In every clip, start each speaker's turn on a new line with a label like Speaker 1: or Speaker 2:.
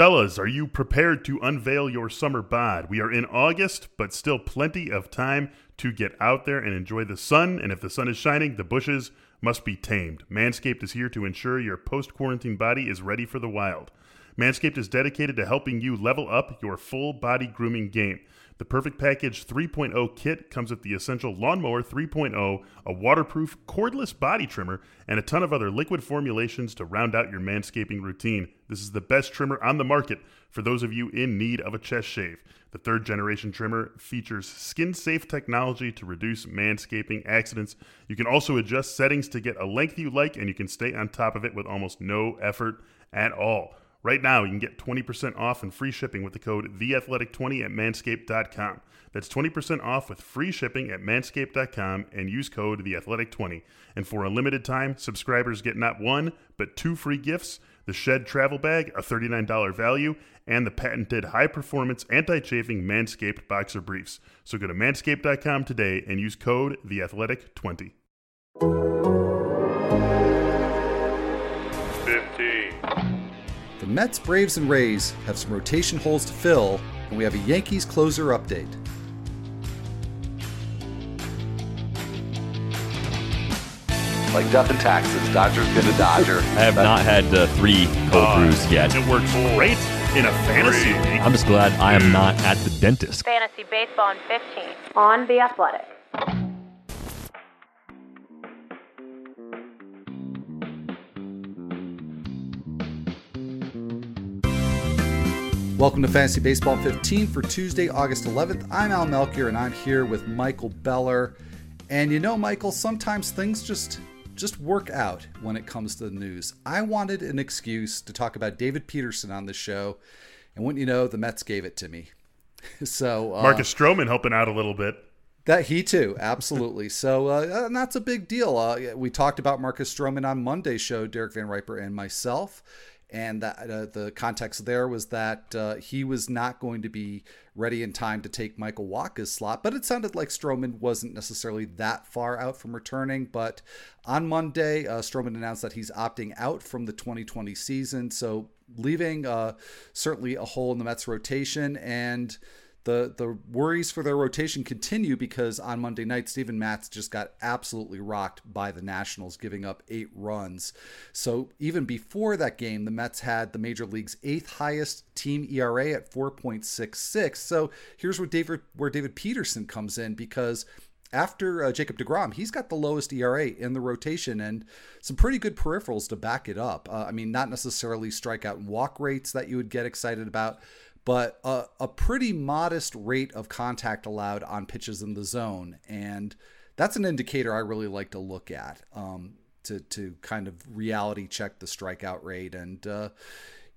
Speaker 1: Fellas, are you prepared to unveil your summer bod? We are in August, but still plenty of time to get out there and enjoy the sun. And if the sun is shining, the bushes must be tamed. Manscaped is here to ensure your post quarantine body is ready for the wild. Manscaped is dedicated to helping you level up your full body grooming game. The Perfect Package 3.0 kit comes with the essential Lawnmower 3.0, a waterproof cordless body trimmer, and a ton of other liquid formulations to round out your manscaping routine. This is the best trimmer on the market for those of you in need of a chest shave. The third generation trimmer features skin safe technology to reduce manscaping accidents. You can also adjust settings to get a length you like, and you can stay on top of it with almost no effort at all. Right now, you can get 20% off and free shipping with the code THEATHLETIC20 at manscaped.com. That's 20% off with free shipping at manscaped.com and use code THEATHLETIC20. And for a limited time, subscribers get not one, but two free gifts the Shed Travel Bag, a $39 value, and the patented high performance anti chafing Manscaped Boxer Briefs. So go to manscaped.com today and use code THEATHLETIC20.
Speaker 2: Mets, Braves, and Rays have some rotation holes to fill, and we have a Yankees closer update.
Speaker 3: like death and taxes. Dodger's been a Dodger.
Speaker 4: I have not had uh, three cold
Speaker 1: Uh,
Speaker 4: brews yet.
Speaker 1: It worked great in a fantasy league.
Speaker 4: I'm just glad I am not at the dentist.
Speaker 5: Fantasy Baseball in 15 on The Athletic.
Speaker 2: Welcome to Fantasy Baseball 15 for Tuesday, August 11th. I'm Al Melchior and I'm here with Michael Beller. And you know, Michael, sometimes things just just work out when it comes to the news. I wanted an excuse to talk about David Peterson on the show, and wouldn't you know, the Mets gave it to me. So uh,
Speaker 1: Marcus Stroman helping out a little bit.
Speaker 2: That he too, absolutely. so uh, and that's a big deal. Uh, we talked about Marcus Stroman on Monday's show, Derek Van Riper and myself, and that uh, the context there was that uh, he was not going to be ready in time to take Michael Wacha's slot. But it sounded like Stroman wasn't necessarily that far out from returning. But on Monday, uh, Stroman announced that he's opting out from the 2020 season, so leaving uh, certainly a hole in the Mets rotation and the the worries for their rotation continue because on Monday night Steven Matz just got absolutely rocked by the Nationals giving up 8 runs. So even before that game the Mets had the major league's eighth highest team ERA at 4.66. So here's where David where David Peterson comes in because after uh, Jacob DeGrom, he's got the lowest ERA in the rotation and some pretty good peripherals to back it up. Uh, I mean, not necessarily strikeout and walk rates that you would get excited about, but a, a pretty modest rate of contact allowed on pitches in the zone. And that's an indicator I really like to look at um, to, to kind of reality check the strikeout rate. And uh,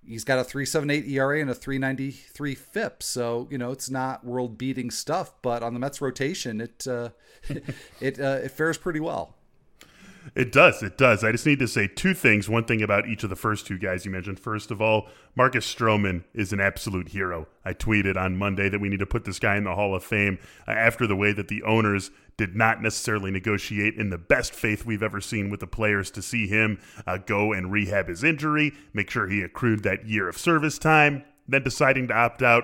Speaker 2: he's got a 378 ERA and a 393 FIP. So, you know, it's not world beating stuff, but on the Mets rotation, it, uh, it, uh, it fares pretty well.
Speaker 1: It does. It does. I just need to say two things. One thing about each of the first two guys you mentioned. First of all, Marcus Stroman is an absolute hero. I tweeted on Monday that we need to put this guy in the Hall of Fame uh, after the way that the owners did not necessarily negotiate in the best faith we've ever seen with the players to see him uh, go and rehab his injury, make sure he accrued that year of service time, then deciding to opt out.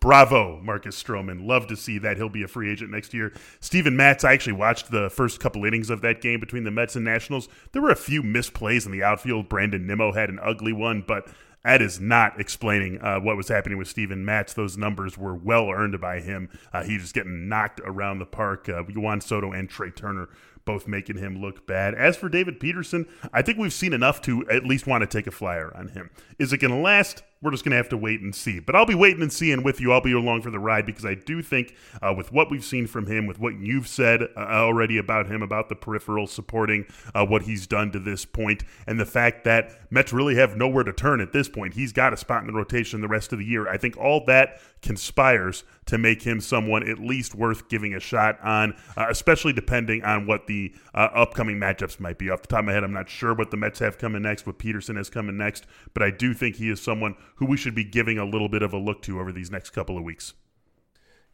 Speaker 1: Bravo, Marcus Stroman. Love to see that. He'll be a free agent next year. Steven Matz, I actually watched the first couple innings of that game between the Mets and Nationals. There were a few misplays in the outfield. Brandon Nimmo had an ugly one, but that is not explaining uh, what was happening with Steven Matz. Those numbers were well earned by him. Uh, he just getting knocked around the park. Uh, Juan Soto and Trea Turner both making him look bad. As for David Peterson, I think we've seen enough to at least want to take a flyer on him. Is it going to last? We're just going to have to wait and see. But I'll be waiting and seeing with you. I'll be along for the ride because I do think, uh, with what we've seen from him, with what you've said uh, already about him, about the peripheral supporting uh, what he's done to this point, and the fact that Mets really have nowhere to turn at this point, he's got a spot in the rotation the rest of the year. I think all that conspires to make him someone at least worth giving a shot on, uh, especially depending on what the uh, upcoming matchups might be. Off the top of my head, I'm not sure what the Mets have coming next, what Peterson has coming next, but I do think he is someone who we should be giving a little bit of a look to over these next couple of weeks.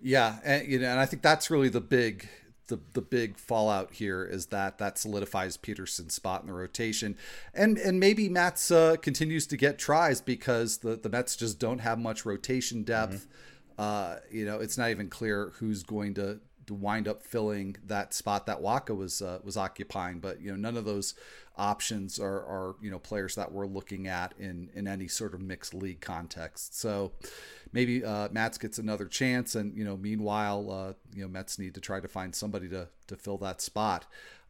Speaker 2: Yeah, and, you know, and I think that's really the big the the big fallout here is that that solidifies Peterson's spot in the rotation, and and maybe Matz uh, continues to get tries because the the Mets just don't have much rotation depth. Mm-hmm. Uh, you know, it's not even clear who's going to wind up filling that spot that Wacha was uh, was occupying. But you know, none of those options are are you know players that we're looking at in in any sort of mixed league context. So maybe uh, Matz gets another chance, and you know, meanwhile, uh, you know, Mets need to try to find somebody to to fill that spot.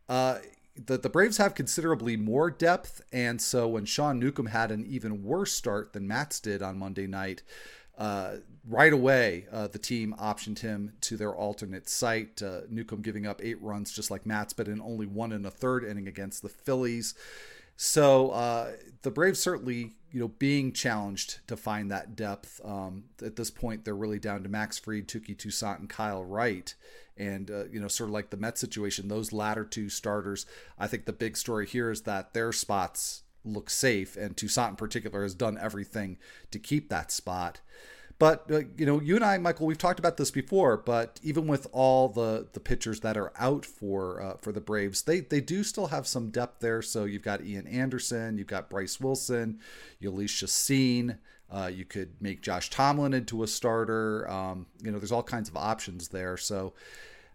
Speaker 2: Uh, the, the Braves have considerably more depth, and so when Sean Newcomb had an even worse start than Matz did on Monday night, uh, right away, uh, the team optioned him to their alternate site. Uh, Newcomb giving up eight runs, just like Matz, but in only one and a third inning against the Phillies. So uh, the Braves certainly, you know, being challenged to find that depth. Um, at this point, they're really down to Max Fried, Touki Toussaint, and Kyle Wright. And, uh, you know, sort of like the Mets situation, those latter two starters, I think the big story here is that their spots look safe, and Toussaint in particular has done everything to keep that spot. But uh, you know, you and I, Michael, we've talked about this before. But even with all the the pitchers that are out for uh, for the Braves, they they do still have some depth there. So you've got Ian Anderson, you've got Bryce Wilson, Jhoulys Chacin. Uh, you could make Josh Tomlin into a starter. Um, you know, there's all kinds of options there. So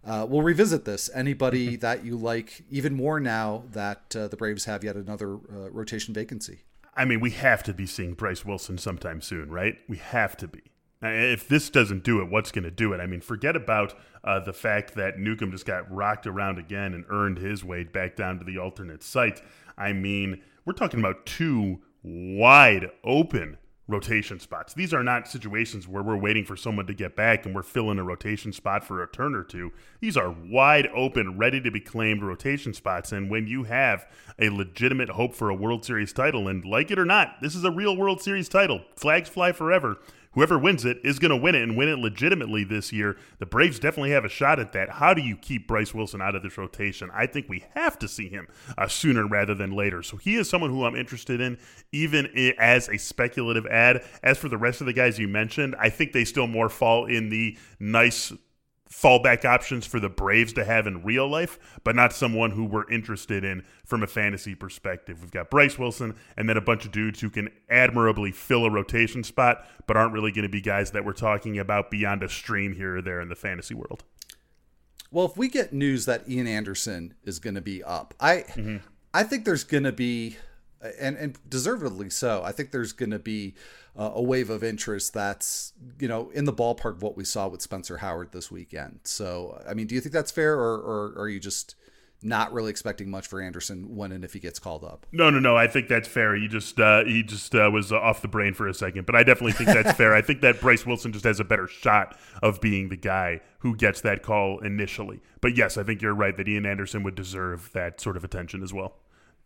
Speaker 2: uh, we'll revisit this. Anybody that you like even more now that uh, the Braves have yet another uh, rotation vacancy?
Speaker 1: I mean, we have to be seeing Bryce Wilson sometime soon, right? We have to be. If this doesn't do it, what's going to do it? I mean, forget about uh, the fact that Newcomb just got rocked around again and earned his way back down to the alternate site. I mean, we're talking about two wide open rotation spots. These are not situations where we're waiting for someone to get back and we're filling a rotation spot for a turn or two. These are wide open, ready to be claimed rotation spots. And when you have a legitimate hope for a World Series title, and like it or not, this is a real World Series title, flags fly forever whoever wins it is going to win it and win it legitimately this year. The Braves definitely have a shot at that. How do you keep Bryce Wilson out of this rotation? I think we have to see him uh, sooner rather than later. So he is someone who I'm interested in, even as a speculative ad. As for the rest of the guys you mentioned, I think they still more fall in the nice fallback options for the Braves to have in real life, but not someone who we're interested in from a fantasy perspective. We've got Bryce Wilson and then a bunch of dudes who can admirably fill a rotation spot, but aren't really going to be guys that we're talking about beyond a stream here or there in the fantasy world.
Speaker 2: Well, if we get news that Ian Anderson is going to be up, I mm-hmm. I think there's going to be and and deservedly so. I think there's going to be uh, a wave of interest that's you know in the ballpark of what we saw with Spencer Howard this weekend. So, I mean, do you think that's fair, or, or, or are you just not really expecting much for Anderson when and if he gets called up.
Speaker 1: No, no, no. I think that's fair. He just uh, he just uh, was off the brain for a second, but I definitely think that's fair. I think that Bryce Wilson just has a better shot of being the guy who gets that call initially. But yes, I think you're right that Ian Anderson would deserve that sort of attention as well.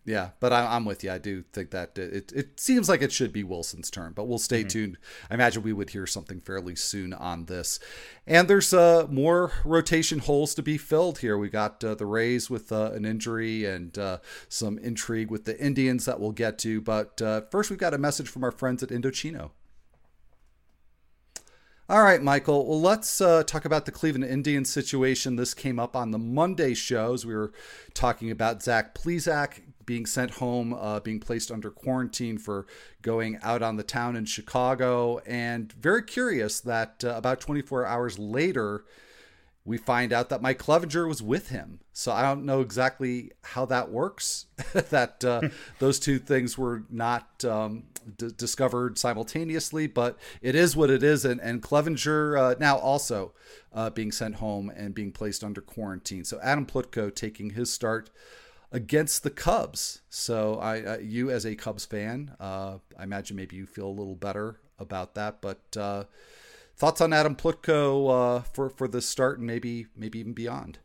Speaker 2: Yeah, but I, am with you. I do think that it, it seems like it should be Wilson's turn, but we'll stay mm-hmm. tuned. I imagine we would hear something fairly soon on this. And there's uh, more rotation holes to be filled here. We got uh, the Rays with uh, an injury and uh, some intrigue with the Indians that we'll get to. But uh, first, we've got a message from our friends at Indochino. All right, Michael. Well, let's uh, talk about the Cleveland Indians situation. This came up on the Monday shows. We were talking about Zach Plesac being sent home, uh, being placed under quarantine for going out on the town in Chicago. And very curious that uh, about 24 hours later, we find out that Mike Clevinger was with him. So I don't know exactly how that works, that uh, those two things were not um, d- discovered simultaneously, but it is what it is. And, and Clevinger uh, now also uh, being sent home and being placed under quarantine. So Adam Plutko taking his start against the Cubs. So I, uh, you as a Cubs fan, uh, I imagine maybe you feel a little better about that. But uh, thoughts on Adam Plutko uh, for for this start and maybe maybe even beyond.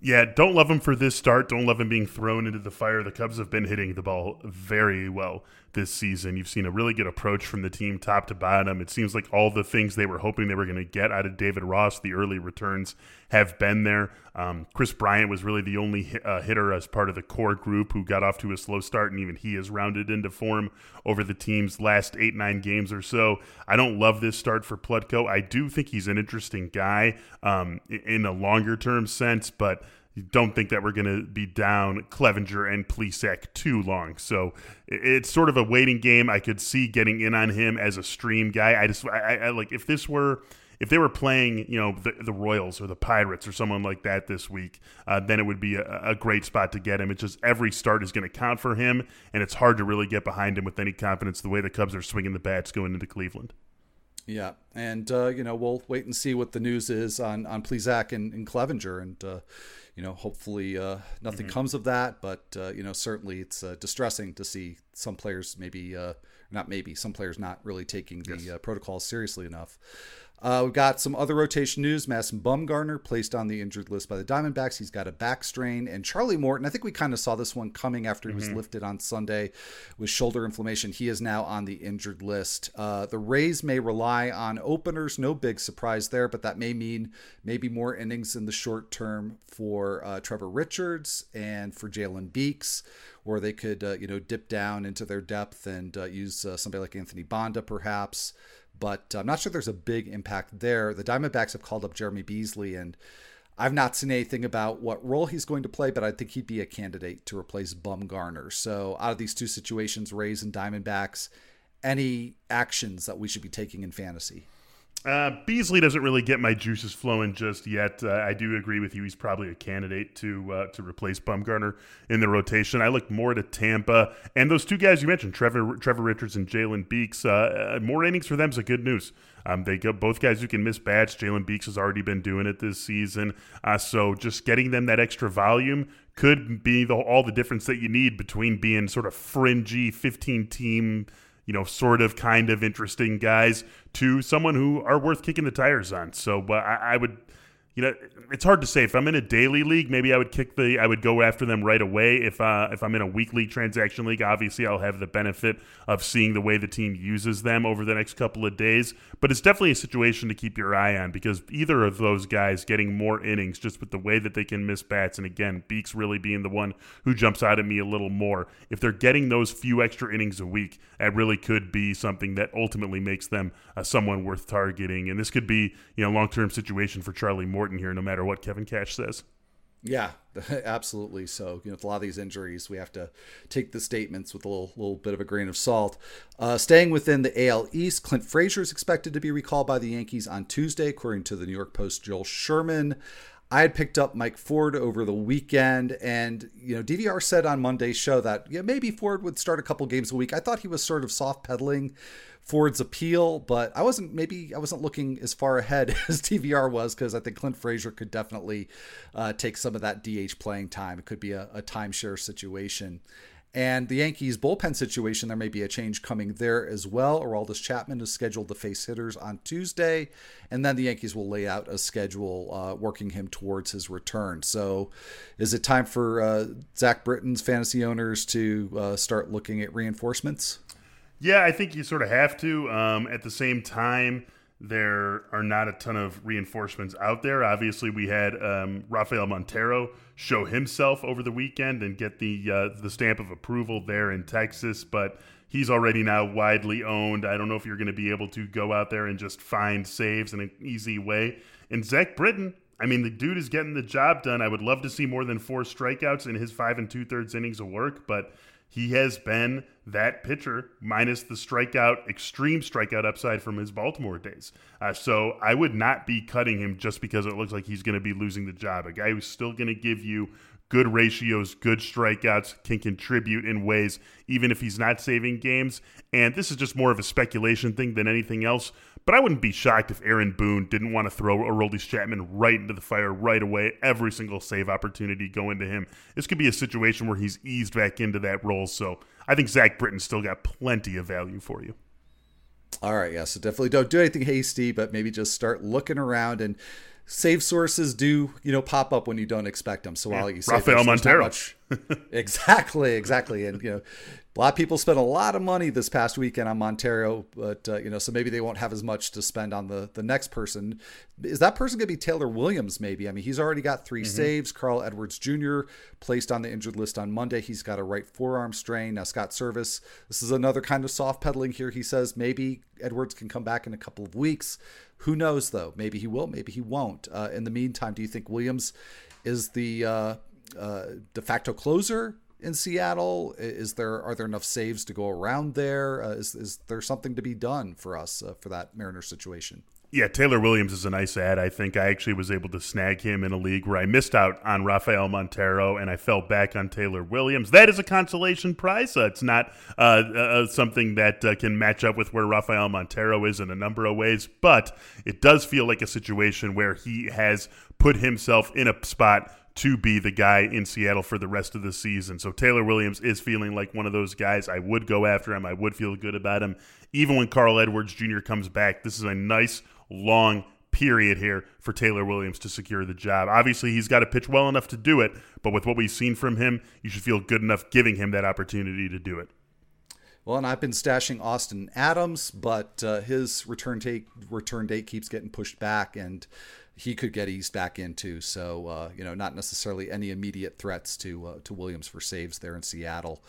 Speaker 1: Yeah, don't love him for this start. Don't love him being thrown into the fire. The Cubs have been hitting the ball very well this season. You've seen a really good approach from the team top to bottom. It seems like all the things they were hoping they were going to get out of David Ross, the early returns have been there. Um, Kris Bryant was really the only hit, uh, hitter as part of the core group who got off to a slow start, and even he has rounded into form over the team's last eight, nine games or so. I don't love this start for Plutko. I do think he's an interesting guy um, in a longer term sense, but don't think that we're going to be down Clevinger and Plesac too long. So it's sort of a waiting game. I could see getting in on him as a stream guy. I just, I, I like if this were if they were playing, you know, the, the Royals or the Pirates or someone like that this week, uh, then it would be a, a, great spot to get him. It's just every start is going to count for him, and it's hard to really get behind him with any confidence the way the Cubs are swinging the bats going into Cleveland.
Speaker 2: Yeah, and uh, you know we'll wait and see what the news is on on Plesac and, and Clevinger, and uh, you know, hopefully uh, nothing mm-hmm. comes of that. But uh, you know, certainly it's uh, distressing to see some players maybe uh, not maybe some players not really taking the yes. Uh, protocols seriously enough. Uh, we've got some other rotation news. Madison Bumgarner placed on the injured list by the Diamondbacks. He's got a back strain. And Charlie Morton, I think we kind of saw this one coming after he mm-hmm. was lifted on Sunday with shoulder inflammation. He is now on the injured list. Uh, the Rays may rely on openers. No big surprise there, but that may mean maybe more innings in the short term for uh, Trevor Richards and for Jalen Beeks or they could uh, you know dip down into their depth and uh, use uh, somebody like Anthony Banda perhaps but I'm not sure there's a big impact there. The Diamondbacks have called up Jeremy Beasley, and I've not seen anything about what role he's going to play, but I think he'd be a candidate to replace Bumgarner. So, out of these two situations, Rays and Diamondbacks, any actions that we should be taking in fantasy?
Speaker 1: Uh, Beasley doesn't really get my juices flowing just yet. Uh, I do agree with you; he's probably a candidate to uh, to replace Bumgarner in the rotation. I look more to Tampa and those two guys you mentioned, Trevor Trevor Richards and Jalen Beeks. Uh, uh, more innings for them is a good news. Um, they go both guys who can miss bats. Jalen Beeks has already been doing it this season, uh, so just getting them that extra volume could be the, all the difference that you need between being sort of fringy 15 team you know, sort of kind of interesting guys to someone who are worth kicking the tires on. So uh, I, I would you know, it's hard to say. If I'm in a daily league, maybe I would kick the, I would go after them right away. If uh, if I'm in a weekly transaction league, obviously I'll have the benefit of seeing the way the team uses them over the next couple of days. But it's definitely a situation to keep your eye on because either of those guys getting more innings just with the way that they can miss bats, and again, Beeks really being the one who jumps out at me a little more. If they're getting those few extra innings a week, that really could be something that ultimately makes them uh, someone worth targeting. And this could be, you know, long term situation for Charlie Morton here, no matter what Kevin Cash says.
Speaker 2: Yeah, absolutely. So, you know, with a lot of these injuries, we have to take the statements with a little, little bit of a grain of salt. Uh, staying within the AL East, Clint Frazier is expected to be recalled by the Yankees on Tuesday, according to the New York Post. Joel Sherman. I had picked up Mike Ford over the weekend, and you know, DVR said on Monday's show that yeah, maybe Ford would start a couple games a week. I thought he was sort of soft pedaling Ford's appeal, but I wasn't maybe I wasn't looking as far ahead as DVR was because I think Clint Frazier could definitely uh, take some of that DH playing time. It could be a, a timeshare situation. And the Yankees bullpen situation, there may be a change coming there as well. Aroldis Chapman is scheduled to face hitters on Tuesday, and then the Yankees will lay out a schedule uh, working him towards his return. So, is it time for uh, Zach Britton's fantasy owners to uh, start looking at reinforcements?
Speaker 1: Yeah, I think you sort of have to. Um, at the same time, there are not a ton of reinforcements out there. Obviously, we had um, Rafael Montero show himself over the weekend and get the uh, the stamp of approval there in Texas, but he's already now widely owned. I don't know if you're going to be able to go out there and just find saves in an easy way. And Zach Britton, I mean, the dude is getting the job done. I would love to see more than four strikeouts in his five and two thirds innings of work, but he has been that pitcher minus the strikeout, extreme strikeout upside from his Baltimore days. Uh, so I would not be cutting him just because it looks like he's going to be losing the job. A guy who's still going to give you good ratios, good strikeouts, can contribute in ways, even if he's not saving games. And this is just more of a speculation thing than anything else. But I wouldn't be shocked if Aaron Boone didn't want to throw Aroldis Chapman right into the fire right away. Every single save opportunity going to him. This could be a situation where he's eased back into that role. So I think Zach Britton still got plenty of value for you.
Speaker 2: All right, yeah. So definitely don't do anything hasty, but maybe just start looking around and save sources do you know pop up when you don't expect them. So while you say
Speaker 1: Rafael Montero, much,
Speaker 2: exactly, exactly, and you know a lot of people spent a lot of money this past weekend on Montero, but uh, you know, so maybe they won't have as much to spend on the the next person. Is that person going to be Taylor Williams? Maybe. I mean, he's already got 3 mm-hmm. saves. Carl Edwards Jr. placed on the injured list on Monday. He's got a right forearm strain. Now Scott Servais. This is another kind of soft pedaling here. He says maybe Edwards can come back in a couple of weeks. Who knows though? Maybe he will. Maybe he won't. Uh, in the meantime, do you think Williams is the uh, uh de facto closer? In Seattle? Is there are there enough saves to go around there? Uh, is is there something to be done for us uh, for that Mariner situation?
Speaker 1: Yeah, Taylor Williams is a nice ad. I think I actually was able to snag him in a league where I missed out on Rafael Montero and I fell back on Taylor Williams. That is a consolation prize. Uh, it's not uh, uh, something that uh, can match up with where Rafael Montero is in a number of ways, but it does feel like a situation where he has put himself in a spot to be the guy in Seattle for the rest of the season. So Taylor Williams is feeling like one of those guys. I would go after him. I would feel good about him. Even when Carl Edwards Jr. comes back, this is a nice, long period here for Taylor Williams to secure the job. Obviously, he's got to pitch well enough to do it, but with what we've seen from him, you should feel good enough giving him that opportunity to do it.
Speaker 2: Well, and I've been stashing Austin Adams, but uh, his return date return date keeps getting pushed back, and he could get eased back into. So uh, you know, not necessarily any immediate threats to uh, to Williams for saves there in Seattle.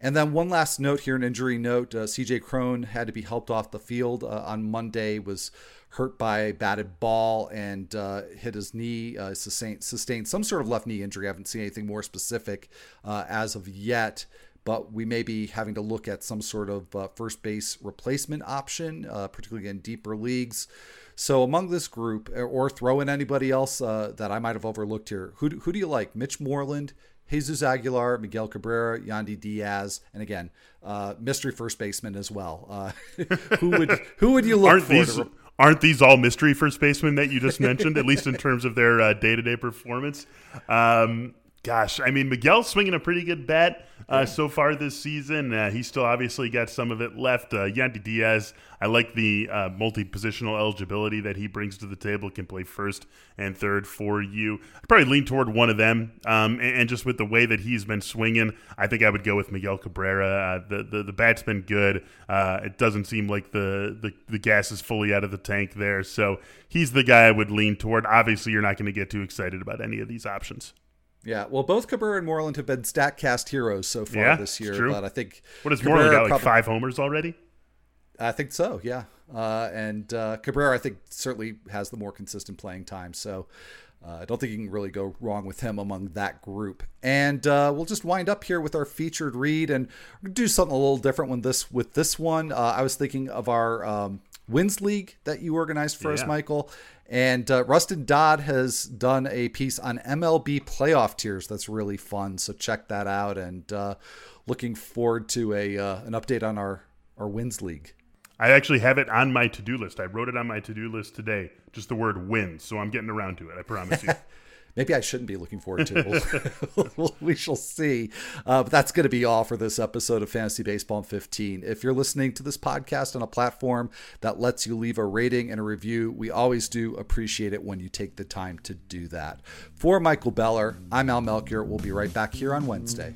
Speaker 2: And then one last note here, an injury note: uh, C.J. Cron had to be helped off the field uh, on Monday. Was hurt by a batted ball and uh, hit his knee. Uh, sustained, sustained some sort of left knee injury. I haven't seen anything more specific as of yet but we may be having to look at some sort of uh, first base replacement option, uh, particularly in deeper leagues. So among this group, or throw in anybody else uh, that I might have overlooked here, who, who do you like? Mitch Moreland, Jesus Aguilar, Miguel Cabrera, Yandy Diaz, and again, uh, mystery first baseman as well. Uh, who would who would you look
Speaker 1: aren't
Speaker 2: for?
Speaker 1: These, re- aren't these all mystery first basemen that you just mentioned, at least in terms of their day to day performance? Um, Gosh, I mean, Miguel's swinging a pretty good bat uh, yeah. so far this season. Uh, he's still obviously got some of it left. Uh, Yandy Diaz, I like the uh, multi positional eligibility that he brings to the table. Can play first and third for you. I'd probably lean toward one of them. Um, and, and, just with the way that he's been swinging, I think I would go with Miguel Cabrera. Uh, the, the the bat's been good. Uh, it doesn't seem like the, the the gas is fully out of the tank there. So he's the guy I would lean toward. Obviously, you're not going to get too excited about any of these options.
Speaker 2: Yeah, well, both Cabrera and Moreland have been Statcast heroes so far
Speaker 1: yeah,
Speaker 2: this year,
Speaker 1: true.
Speaker 2: but I think
Speaker 1: what has Moreland got like probably, five homers already?
Speaker 2: I think so, yeah. Uh, and uh, Cabrera, I think, certainly has the more consistent playing time. So uh, I don't think you can really go wrong with him among that group. And uh, we'll just wind up here with our featured read and do something a little different with this with this one. Uh, I was thinking of our um, Wins League that you organized for yeah. us, Michael. And uh, Rustin Dodd has done a piece on MLB playoff tiers that's really fun. So check that out. And uh, looking forward to a uh, an update on our our wins league.
Speaker 1: I actually have it on my to do list. I wrote it on my to do list today. Just the word wins. So I'm getting around to it. I promise you.
Speaker 2: maybe I shouldn't be looking forward to. We shall see. Uh, but that's going to be all for this episode of Fantasy Baseball 15. If you're listening to this podcast on a platform that lets you leave a rating and a review, we always do appreciate it when you take the time to do that. For Michael Beller, I'm Al Melchior. We'll be right back here on Wednesday.